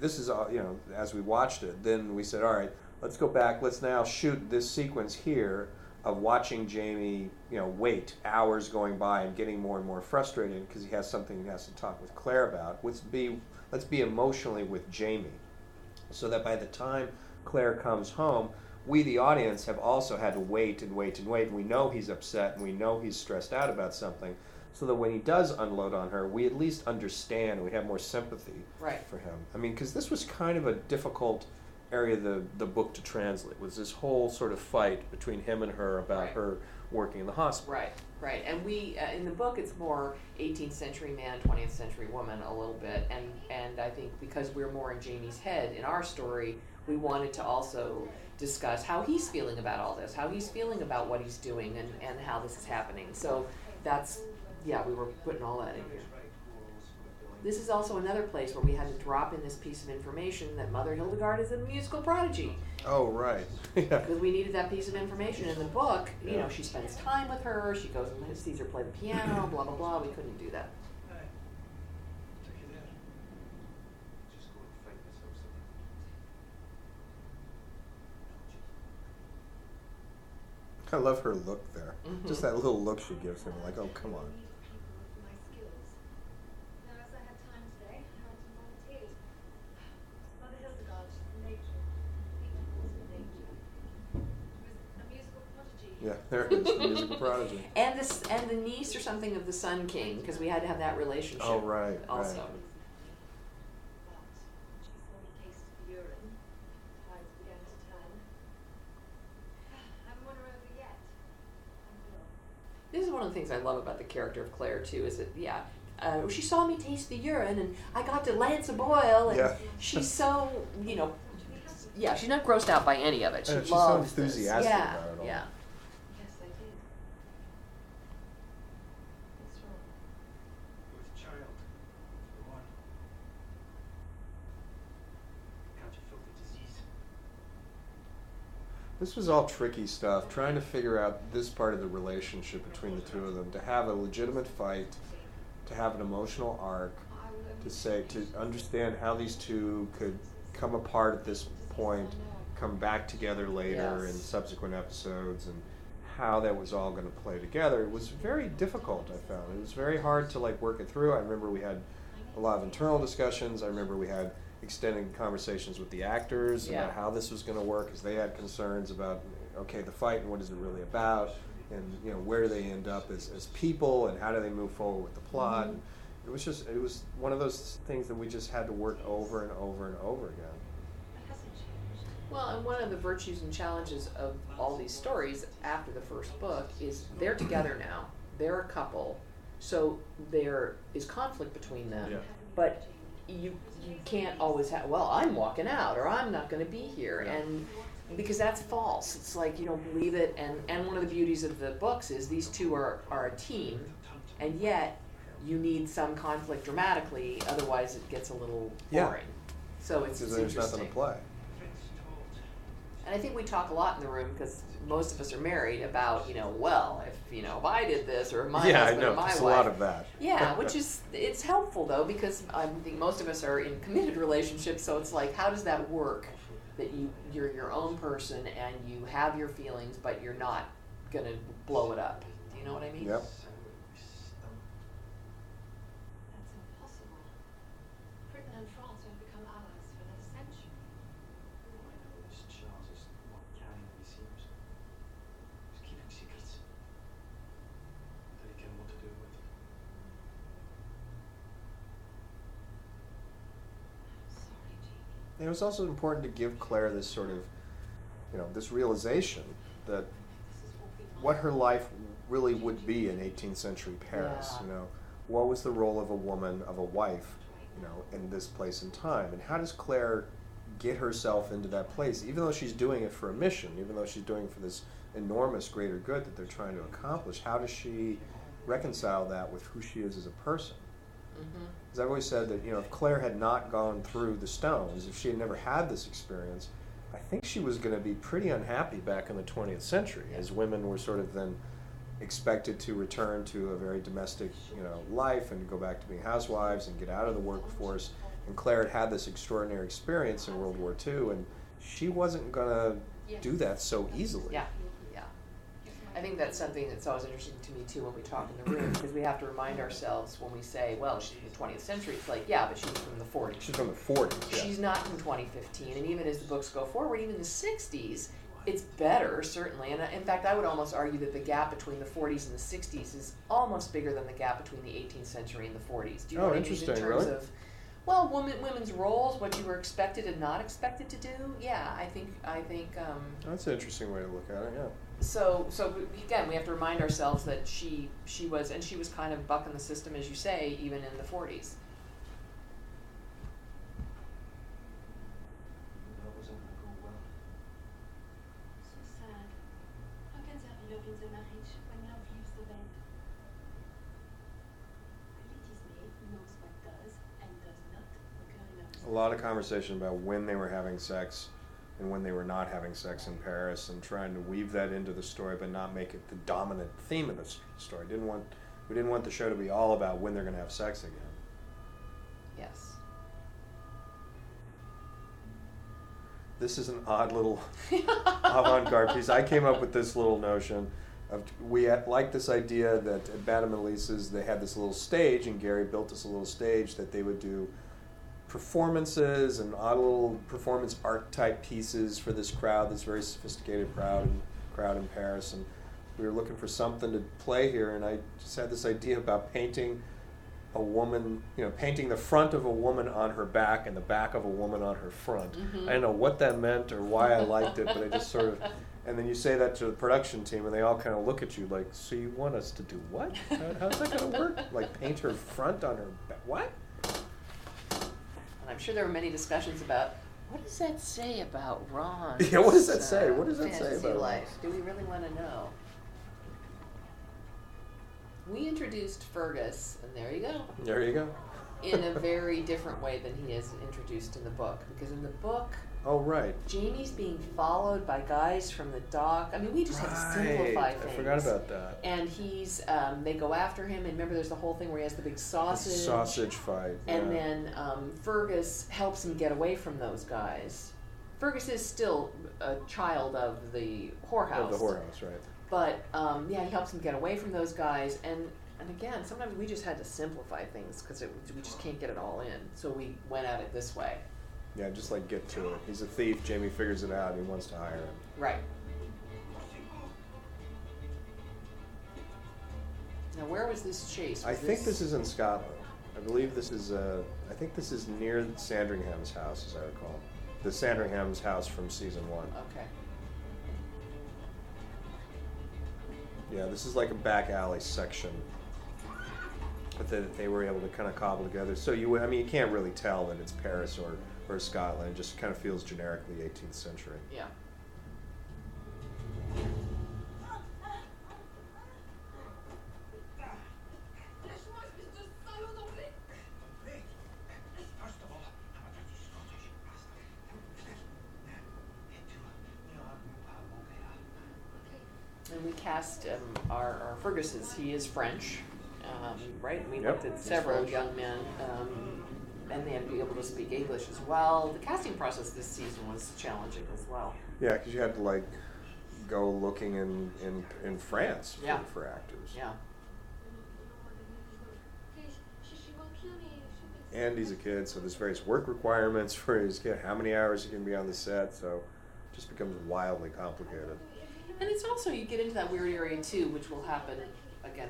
this is all you know. As we watched it, then we said, all right, let's go back. Let's now shoot this sequence here of watching Jamie, you know, wait hours going by and getting more and more frustrated because he has something he has to talk with Claire about. Let's be let's be emotionally with Jamie, so that by the time Claire comes home, we, the audience, have also had to wait and wait and wait. And we know he's upset and we know he's stressed out about something. So that when he does unload on her, we at least understand and we have more sympathy Right. for him. I mean, because this was kind of a difficult area of the, the book to translate, was this whole sort of fight between him and her about Right. her working in the hospital. Right, right. And we uh, in the book it's more 18th century man, 20th century woman a little bit, and and I think because we're more in Jamie's head in our story, we wanted to also discuss how he's feeling about all this, how he's feeling about what he's doing, and and how this is happening. So that's yeah, we were putting all that in here. This is also another place where we had to drop in this piece of information that Mother Hildegarde is a musical prodigy Oh, right. yeah. because we needed that piece of information in the book. You Yeah. know, she spends time with her. She goes and sees her play the piano. Blah blah blah. We couldn't do that. Take it there. Just go and fight myself something. I love her look there. Mhm. Just that little look she gives him, like, oh, come on. Need people with my skills. Now, as I had time today, I had some volunteers. Mother Hildegarde, she's a nature. People calls her nature. She was a musical prodigy. Yeah, there it is, the musical prodigy. And this and the niece or something of the Sun King because we had to have that relationship. Oh, right, Also. right. But when she saw me taste the urine, tides began to turn. I haven't won her over yet. I will. This is one of the things I love about the character of Claire too. Is that yeah. Uh, she saw me taste the urine, and I got to lance a boil, and Yeah. she's so you know, yeah, she's not grossed out by any of it. She Yeah, she's so loves this. enthusiastic yeah, about it all. Yeah, Yes, I did. What's wrong? With a child, for one. Catch a filthy disease. This was all tricky stuff, trying to figure out this part of the relationship between the two of them, to have a legitimate fight, to have an emotional arc, I will only to say, to understand how these two could come apart at this point, come back together later in subsequent episodes, and how that was all going to play together. It was very difficult. I found it was very hard to like work it through. I remember we had a lot of internal discussions. I remember we had extended conversations with the actors Yeah. about how this was going to work, as they had concerns about okay, the fight and what is it really about, and you know where do they end up as, as people, and how do they move forward with the plot. Mhm. It was just it was one of those things that we just had to work over and over and over again. It hasn't changed. Well, and one of the virtues and challenges of all these stories after the first book is they're together now. They're a couple, so there is conflict between them. Yeah. But you you can't always have. Well, I'm walking out, or I'm not going to be here, Yeah. and because that's false. It's like you don't believe it. And and one of the beauties of the books is these two are are a team, and yet you need some conflict dramatically, otherwise it gets a little Yeah. boring. So it's, it's there's interesting. nothing to play. And I think we talk a lot in the room because most of us are married about, you know, well, if you know, if I did this or my yeah, I husband know. or my There's wife. a lot of that. yeah, which is it's helpful though because I think most of us are in committed relationships, so it's like, how does that work? That you you're your own person and you have your feelings, but you're not gonna blow it up. Do you know what I mean? Yep. That's impossible. Britain and France have become allies for another century. All I know is Charles is not caring that he seems. He's keeping secrets. That he can what to do with. I'm sorry, Jamie. It was also important to give Claire this sort of, you know, this realization that what her life really would be in 18th century Paris. Yeah. You know, what was the role of a woman, of a wife, you know, in this place and time, and how does Claire get herself into that place, even though she's doing it for a mission, even though she's doing it for this enormous greater good that they're trying to accomplish? How does she reconcile that with who she is as a person? Mm-hmm. Because I've always said that you know if Claire had not gone through the stones, if she had never had this experience, I think she was going to be pretty unhappy back in the 20th century, as women were sort of then expected to return to a very domestic you know life and go back to being housewives and get out of the workforce. And Claire had had this extraordinary experience in World War II, and she wasn't going to do that so easily. Yeah. I think that's something that's always interesting to me too when we talk in the room because we have to remind ourselves when we say, well, she's from the 20th century. It's like, yeah, but she's from the 40s. She's from the 40s. Yeah. She's not from 2015, and even as the books go forward, even the 60s, it's better certainly, and in fact, I would almost argue that the gap between the 40s and the 60s is almost bigger than the gap between the 18th century and the 40s. Do you know Oh, what I mean in terms really? of well, women, women's roles, what you were expected and not expected to do? Yeah, I think I think um, That's an interesting way to look at it. Yeah. So so again we have to remind ourselves that she she was and she was kind of bucking the system as you say even in the 40s. That wasn't gonna go well. So sad. How can there be love in the marriage when love leaves the bed? Politis knows what does and does not occur in A a lot of conversation about when they were having sex and when they were not having sex in Paris, and trying to weave that into the story, but not make it the dominant theme of the story. Didn't want we didn't want the show to be all about when they're going to have sex again. Yes. This is an odd little avant-garde piece. I came up with this little notion of we like this idea that at Madame Elise's they had this little stage, and Gary built us a little stage that they would do performances and odd little performance art type pieces for this crowd, this very sophisticated crowd and crowd in Paris, and we were looking for something to play here, and I just had this idea about painting a woman, you know, painting the front of a woman on her back and the back of a woman on her front. Mhm. I don't know what that meant or why I liked it, but I just sort of. And then you say that to the production team, and they all kind of look at you like, "So you want us to do what? How, how's that going to work? Like paint her front on her back? What?" I'm sure there were many discussions about what does that say about Ron? Yeah, what does that say? Uh, what does that say about life? Do we really want to know? We introduced Fergus, and there you go, There you go. in a very different way than he is introduced in the book. Because in the book, Oh right. Jamie's being followed by guys from the dock. I mean, we just have to simplify Right. things. I forgot about that. And he's, um, they go after him, and remember, there's the whole thing where he has the big The sausage. sausage fight. And yeah. then um, Fergus helps him get away from those guys. Fergus is still a child of the whorehouse. Of the whorehouse, right? But um, yeah, he helps him get away from those guys. And and again, sometimes we just had to simplify things because we just can't get it all in. So we went at it this way. Yeah, just like get to it. He's a thief. Jamie figures it out. He wants to hire him. Right. Now, where was this chase? I Was think this is in Scotland. I believe this is. Uh, I think this is near Sandringham's house, as I recall. The Sandringham's house from season one. Okay. Yeah, this is like a back alley section that they, that they were able to kind of cobble together. So you, I mean, you can't really tell that it's Paris or or Scotland. It just kind of feels generically 18th century. Yeah. Laisse-moi, espèce de salaud d'anglais Wait. First of all, I'm a British Scottish bastard. Et tu, tu as un pas Montréal. And we cast um, our, our Ferguses. He is French, um, right? We Yep, looked at several French. young men, um, and they had be able to speak English as well. The casting process this season was challenging as well. Yeah, because you had to like go looking in in, in France for, Yeah. for actors. Yeah. Please, she, she won't kill me if she thinks And he's a kid, so there's various work requirements for his kid. How many hours he can be on the set, so it just becomes wildly complicated. And it's also you get into that weird area too, which will happen again.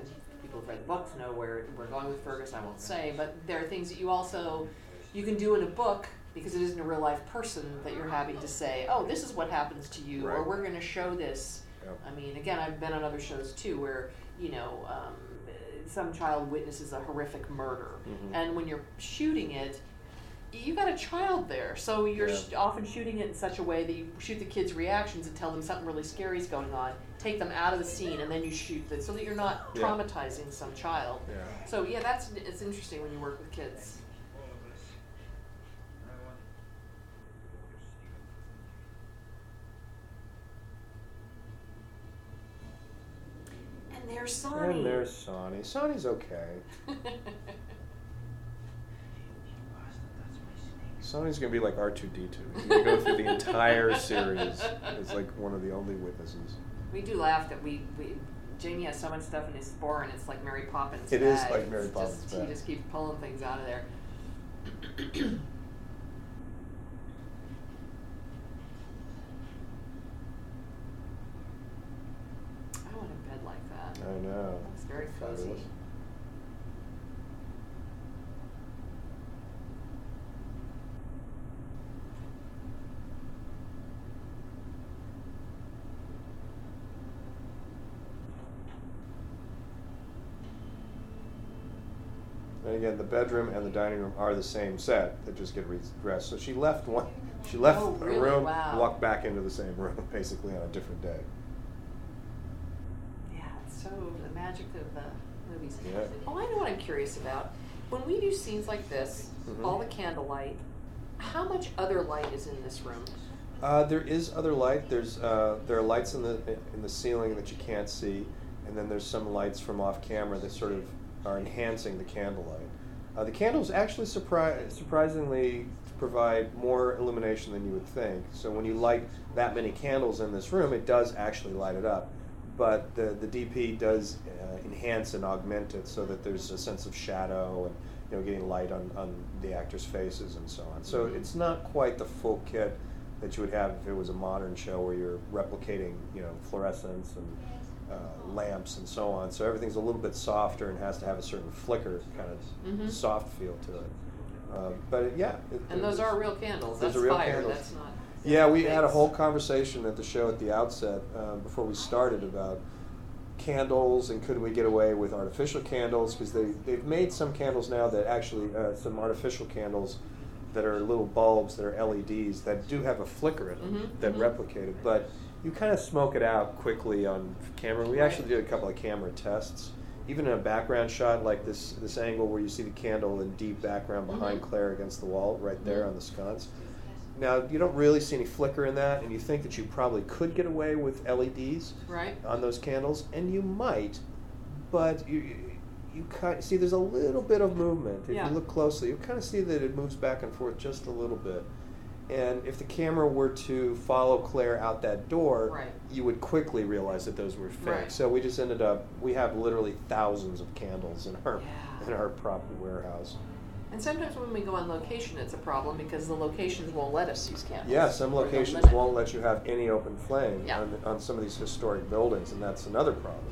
Read the books know where we're going with Fergus. I won't say, but there are things that you also you can do in a book because it isn't a real life person that you're having to say, oh, this is what happens to you, or we're going to show this. Yep. I mean, again, I've been on other shows too where you know um, some child witnesses a horrific murder, Mhm. and when you're shooting it. You got a child there, so you're Yeah. sh- often shooting it in such a way that you shoot the kids' reactions and tell them something really scary is going on. Take them out of the scene, and then you shoot them so that you're not Yeah. traumatizing some child. Yeah. So yeah, that's it's interesting when you work with kids. And there's Sonny. And there's Sonny. Sonny's okay. Sonny's gonna be like R two D two. He's gonna go through the entire series as like one of the only witnesses. We do laugh that we, we Jamie has so much stuff in his sporran, and it's like Mary Poppins. It is like Mary it's Poppins. Just, he just keeps pulling things out of there. I want a bed like that. I know. It's very cozy. And the bedroom and the dining room are the same set. They just get redressed. So she left one. She left Oh, a room, Wow. walked back into the same room, basically on a different day. Yeah, it's so the magic of the movies. Yeah. Oh, I know what I'm curious about. When we do scenes like this, Mhm. all the candlelight, how much other light is in this room? Uh, there is other light. There's uh, there are lights in the in the ceiling that you can't see, and then there's some lights from off camera that sort of are enhancing the candlelight. Uh, the candles actually surpri- surprisingly provide more illumination than you would think. So when you light that many candles in this room, it does actually light it up. But the the DP does uh, enhance and augment it so that there's a sense of shadow and you know getting light on, on the actors' faces and so on. So Mhm. it's not quite the full kit that you would have if it was a modern show where you're replicating, you know, fluorescence and uh, lamps and so on. So everything's a little bit softer and has to have a certain flicker kind of Mhm. soft feel to it. Uh, but it, yeah, it, And those are real candles. those That's are real fire. candles. That's not. Yeah, we had a whole conversation at the show at the outset uh, before we started about candles and could we get away with artificial candles because they they've made some candles now that actually uh, some artificial candles that are little bulbs that are LEDs that do have a flicker in them Mhm, that mhm. replicate it, but you kind of smoke it out quickly on camera. We actually did a couple of camera tests. Even in a background shot like this, this angle where you see the candle in deep background behind Mhm. Claire against the wall, right there Mhm. on the sconce. Now you don't really see any flicker in that, and you think that you probably could get away with LEDs Right. on those candles, and you might, but you you, you kind see there's a little bit of movement. If Yeah. you look closely, you kind of see that it moves back and forth just a little bit. And if the camera were to follow Claire out that door, Right. you would quickly realize that those were fake. Right. So we just ended up we have literally thousands of candles in our Yeah. in our property warehouse. And sometimes when we go on location, it's a problem because the locations won't let us use candles. Yeah, some locations won't let you have any open flame Yeah. on, on some of these historic buildings, and that's another problem.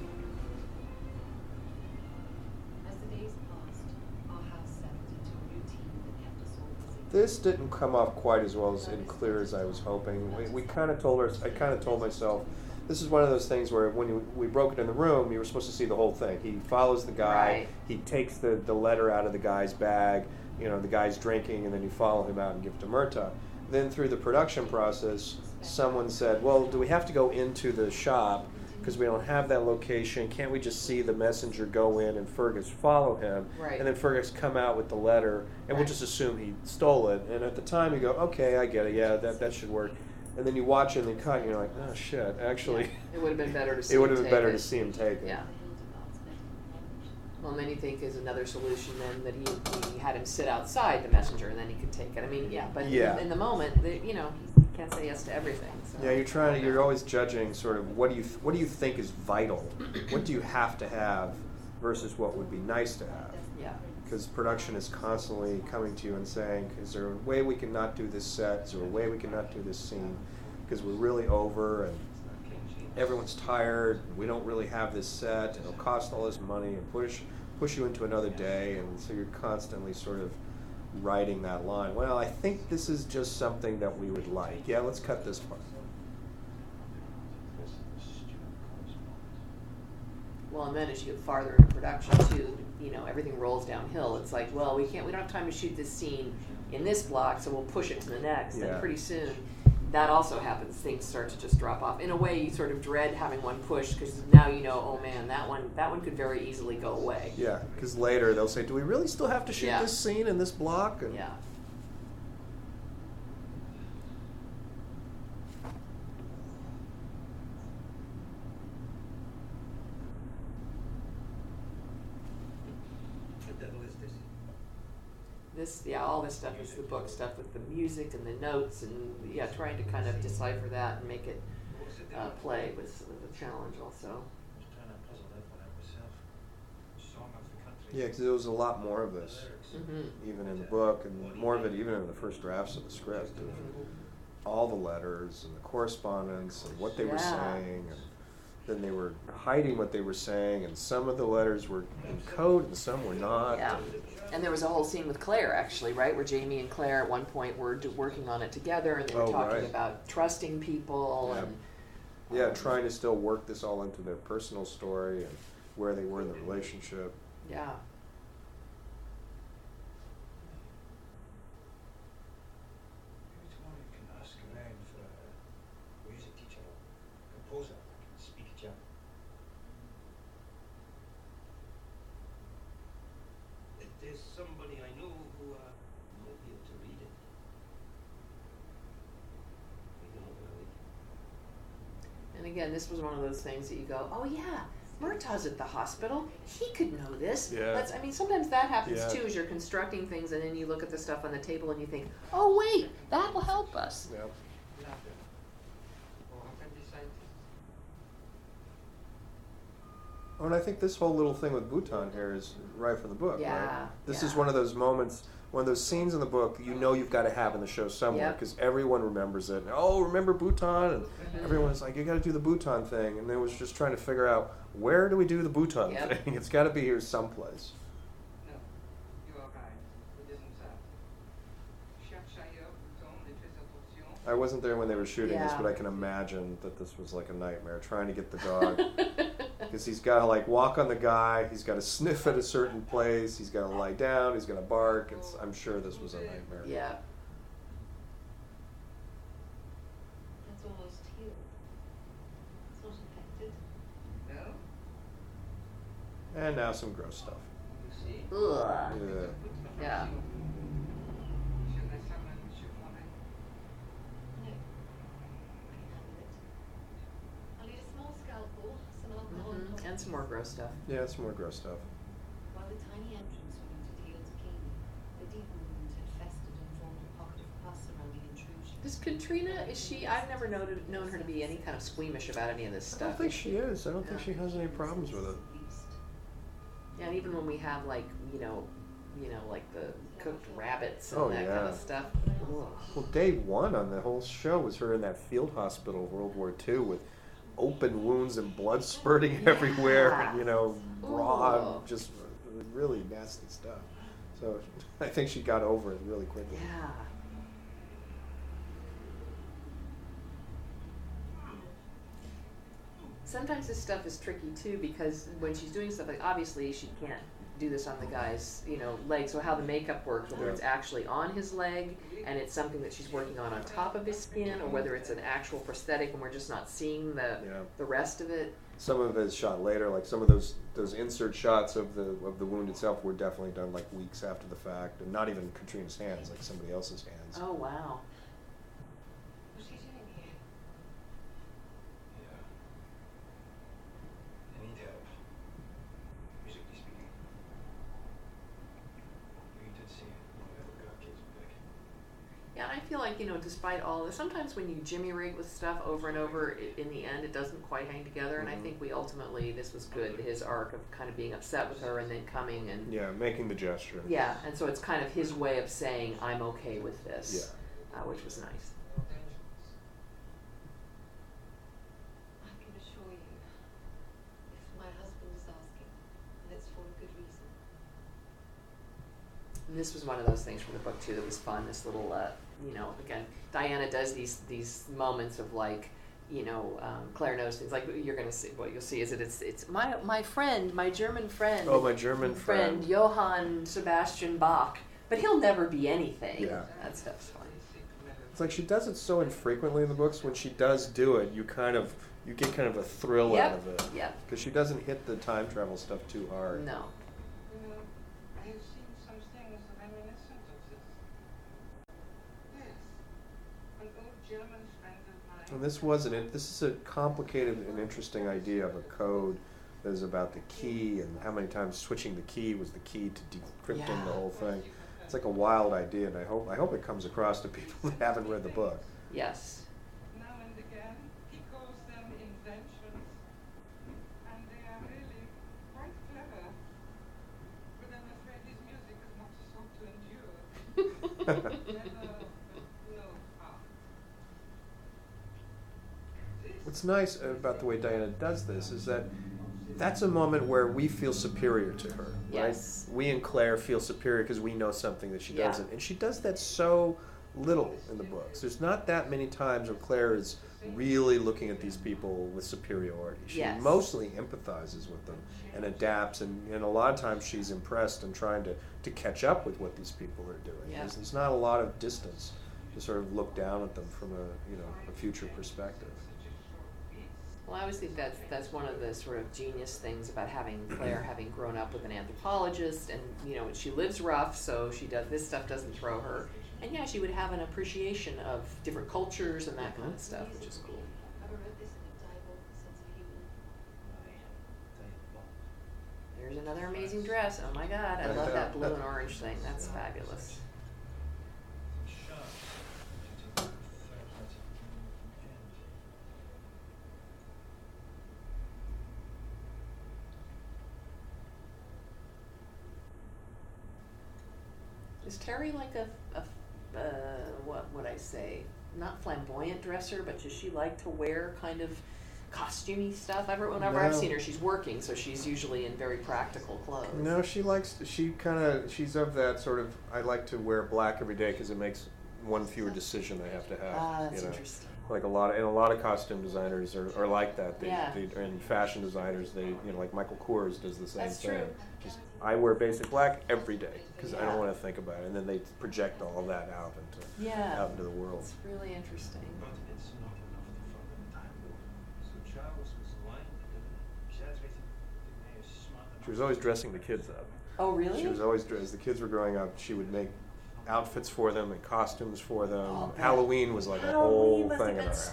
As the days passed, our house settled into a routine that kept us all busy. This didn't come off quite as well as and clear as I was hoping. We, we kind of told her, I kind of told myself, this is one of those things where when you, we broke it in the room, you were supposed to see the whole thing. He follows the guy, Right. he takes the, the letter out of the guy's bag, you know, the guy's drinking, and then you follow him out and give it to Murtagh. Then through the production process, someone said, well, do we have to go into the shop because we don't have that location? Can't we just see the messenger go in and Fergus follow him? Right. And then Fergus come out with the letter, and we'll just assume he stole it. And at the time, you go, okay, I get it. Yeah, that, that should work. And then you watch it and the cut, and you're like, oh shit, actually, It would have been better to see it would have been better it. to see him take it. Yeah. Hildegarde's medical knowledge. Well, many think is another solution then that he, he had him sit outside the messenger and then he could take it. I mean, yeah, but Yeah. in, in the moment, the, you know, can't say yes to everything. So. Yeah, you're trying to. You're always judging sort of what do you what do you think is vital, what do you have to have, versus what would be nice to have. Yeah. Because production is constantly coming to you and saying, is there a way we can not do this set? Is there a way we can not do this scene? Because we're really over and everyone's tired. And we don't really have this set. It'll cost all this money and push push you into another day. And so you're constantly sort of riding that line. Well, I think this is just something that we would like. Yeah, let's cut this part. Well, and then as you get farther into production too, you know, everything rolls downhill. It's like, well, we can't, we don't have time to shoot this scene in this block, so we'll push it to the next. Yeah. And pretty soon, that also happens. Things start to just drop off. In a way, you sort of dread having one push because now you know, oh man, that one, that one could very easily go away. Yeah, because later they'll say, "Do we really still have to shoot Yeah. this scene in this block?" And Yeah. The devil is this. This, yeah, all this stuff is the book stuff with the music and the notes and yeah, trying to kind of decipher that and make it uh, play was, was a challenge also. I was trying to puzzle that myself. Song of the country. Yeah, because there was a lot more of this, Mm-hmm. even in the book, and more of it even in the first drafts of the script. Of all the letters and the correspondence and what they were saying, and then they were hiding what they were saying, and some of the letters were in code and some were not. Yeah. And there was a whole scene with Claire, actually, right? Where Jamie and Claire at one point were do- working on it together and they were Oh, talking right. about trusting people Yeah. and. Yeah, um, trying to still work this all into their personal story and where they were in the relationship. Yeah. Maybe tomorrow you can ask around for a music teacher or composer that can speak German. If there's somebody I know who uh, might be able to read it. I don't know, really. And again, this was one of those things that you go, oh yeah, Murtagh's at the hospital. He could know this. Yeah. That's, I mean, sometimes that happens Yeah. too as you're constructing things and then you look at the stuff on the table and you think, oh wait, that will help us. Yeah. Or. Oh, and I think this whole little thing with Bouton here is right from the book, Yeah, right? This is one of those moments, one of those scenes in the book you know you've got to have in the show somewhere Yep. because everyone remembers it. Oh, remember Bouton? And Mhm. everyone's like, you got to do the Bouton thing. And it was just trying to figure out where do we do the Bouton Yep. thing? It's got to be here someplace. No, you are right. It isn't that. Cherche ailleurs, Bouton, et fais attention. I wasn't there when they were shooting this, but I can imagine that this was like a nightmare trying to get the dog. Because he's got to like walk on the guy, he's got to sniff at a certain place, he's got to lie down, he's got to bark. It's, I'm sure this was a nightmare. yeah. That's almost healed. It's not infected. No? And now some gross stuff. Ugh. Yeah. Yeah. Je l'examine sur moi-même. No. I can handle it. I'll need a small scalpel, some alcohol, Mhm. And And some more gross stuff. Yeah, some more gross stuff. While the tiny entrance wound had healed cleanly, the deep wound had festered and formed a pocket of pus around the intrusion. Does Caitriona, is she, I've never noted, known her to be any kind of squeamish about any of this stuff. I stuff. don't think she is. I don't think she has any problems with it. Yeah, and even when we have like, you know, you know, like the cooked rabbits and Oh, that kind yeah. of stuff. Ugh. Well, day one on the whole show was her in that field hospital, World War II, with open wounds and blood spurting everywhere. You know, raw, Ooh. just really nasty stuff. So I think she got over it really quickly. Yeah. Sometimes this stuff is tricky too because when she's doing stuff like obviously she can't do this on the guy's you know leg. So how the makeup works, whether Yeah. it's actually on his leg and it's something that she's working on on top of his skin, or whether it's an actual prosthetic and we're just not seeing the Yeah. the rest of it. Some of it is shot later, like some of those those insert shots of the of the wound itself were definitely done like weeks after the fact, and not even Caitriona's hands, like somebody else's hands. Oh wow. What's she doing here? Yeah. I need help. Musically speaking. You did say one of the other kids back. Yeah, I feel like you know, despite all this, sometimes when you jimmy rig with stuff over and over, i in the end, it doesn't quite hang together. And I Mhm. think we ultimately, this was good. His arc of kind of being upset with her and then coming and Yeah, making the gesture. yeah, and so it's kind of his way of saying I'm okay with this, Yeah. uh, which was nice. I can assure you, if my husband is asking, then it's for a good reason. This was one of those things from the book too that was fun. This little, uh, you know, again, Diana does these these moments of like, you know, um, Claire knows things. Like you're gonna see, what you'll see is that it's it's my my friend, my German friend. Oh, my German friend. Johann Sebastian Bach. But he'll never be anything. Yeah. That stuff's funny. It's like she does it so infrequently in the books. When she does do it, you kind of you get kind of a thrill Yep. out of it Yep. because she doesn't hit the time travel stuff too hard. No. Uh, I have seen some things reminiscent of this. Yes. An old German friend of mine. And this wasn't it. This is a complicated and interesting idea of a code that is about the key and how many times switching the key was the key to decrypting Yeah. the whole thing. It's like a wild idea, and I hope I hope it comes across to people that haven't read the book. Yes. Now and again, he calls them inventions, and they are really quite clever. But I'm afraid his music is not so to endure. Never, no harm. This What's nice about the way Diana does this is that that's a moment where we feel superior to her, Yes. right? We and Claire feel superior because we know something that she Yeah. doesn't, and she does that so little in the books. There's not that many times where Claire is really looking at these people with superiority. She Yes. mostly empathizes with them and adapts, and, and a lot of times she's impressed and trying to, to catch up with what these people are doing. Yeah. There's, there's not a lot of distance to sort of look down at them from a you know a future perspective. Well, I always think that's that's one of the sort of genius things about having Claire having grown up with an anthropologist, and you know she lives rough, so she does this stuff doesn't throw her, and yeah, she would have an appreciation of different cultures and that kind of stuff, which is cool. Whoever wrote this had a diabolical sense of humor. There's another amazing dress. Oh my god, I love that blue and orange thing. That's fabulous. Is Terry like a, a uh, what would I say? Not flamboyant dresser, but does she like to wear kind of costumey stuff? Ever whenever I've seen her, she's working, so she's usually in very practical clothes. No, she likes. She kind of. She's of that sort of. I like to wear black every day because it makes one fewer decision I have to have. Ah, that's you know? interesting. Like a lot of, and a lot of costume designers are, are like that. They, Yeah. they, and fashion designers, they, you know, like Michael Kors does the same That's thing. true. Just, I wear basic black every day because I don't want to think about it, and then they project all that out into, Yeah. out into the world. It's really interesting. But it's not enough to follow the time Lord. So Charles was lying to them. Exaggerating the mayor's smart She was always dressing the kids up. Oh, really? She was always as the kids were growing up. She would make outfits for them and costumes for them. Oh, Halloween was like a whole thing in our house.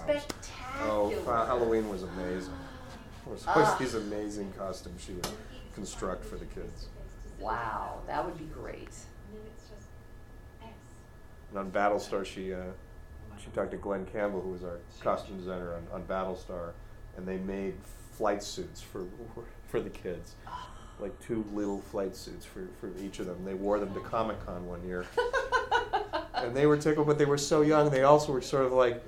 Oh. Halloween was amazing. There was always Ah. these amazing costumes she would construct for the kids. Wow, that would be great. And then it's just And on Battlestar, she uh, she talked to Glenne Campbell, who was our costume designer on, on Battlestar, and they made flight suits for for the kids, like two little flight suits for, for each of them. They wore them to Comic Con one year, and they were tickled, but they were so young. They also were sort of like,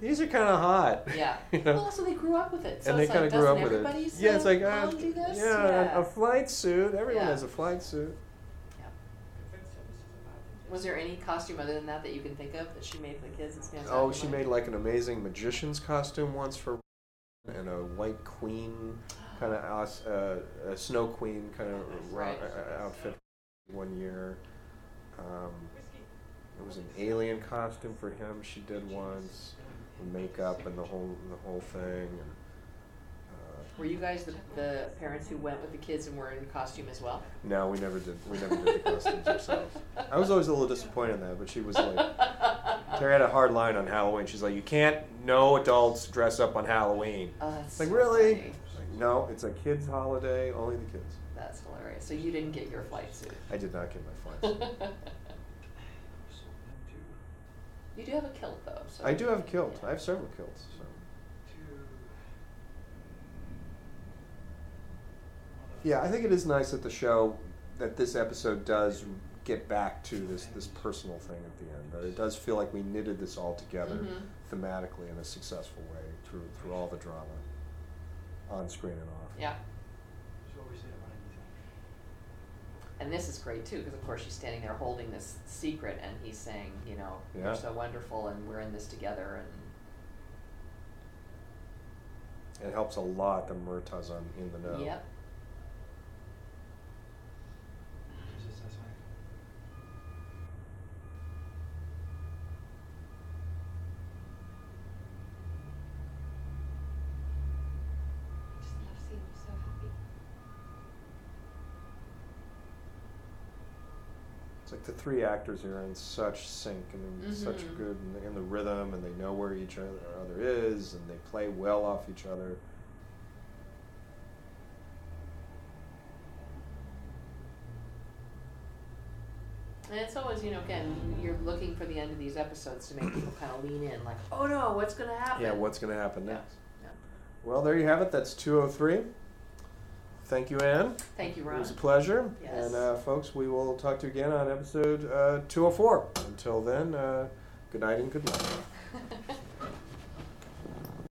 these are kind of hot. Yeah. You know? Well, also they grew up with it. So and they kind like, of grew up with it. Yeah, it's like uh, mom do this? yeah, yeah. A, flight suit. Everyone Yeah. has a flight suit. Yeah. Was there any costume other than that that you can think of that she made for the kids that stands? Oh, she made like an amazing magician's costume once for, and a white queen kind of uh, a snow queen kind of Right. outfit one year. Um, there was an alien costume for him. She did once, makeup and the whole the whole thing. And, uh, Were you guys the, the parents who went with the kids and were in costume as well? no, we never did. We never did the costumes ourselves. I was always a little disappointed in that, but she was like. Terry had a hard line on Halloween. She's like, you can't, no adults dress up on Halloween. Oh, that's like, so really? funny. No, it's a kid's holiday, only the kids. That's hilarious. So you didn't get your flight suit. I did not get my flights. you do have a kilt though. So I do have a kilt. I have several kilts. So. Yeah, I think it is nice that the show, that this episode does get back to this, this personal thing at the end. That it does feel like we knitted this all together Mhm. thematically in a successful way through, through all the drama, on screen and off. Yeah. She's always there when I need her. And this is great too, because of course she's standing there holding this secret, and he's saying, you know, Yeah. you're so wonderful, and we're in this together, and It helps a lot that Murtagh's on in the know. yep. She's just as I- I just love seeing you so happy. It's like the three actors are in such sync and in such mm-hmm. good in the, in the rhythm, and they know where each other, other is, and they play well off each other. And it's always, you know, again, you're looking for the end of these episodes to make people kind of lean in, like, oh no, what's going to happen? Yeah, what's going to happen Yeah, next? yeah. Well, there you have it. That's 203. Thank you, Anne. Thank you, Ron. It was a pleasure. Yes. And, uh, folks, we will talk to you again on episode uh, 204. Until then, uh, good night and good luck.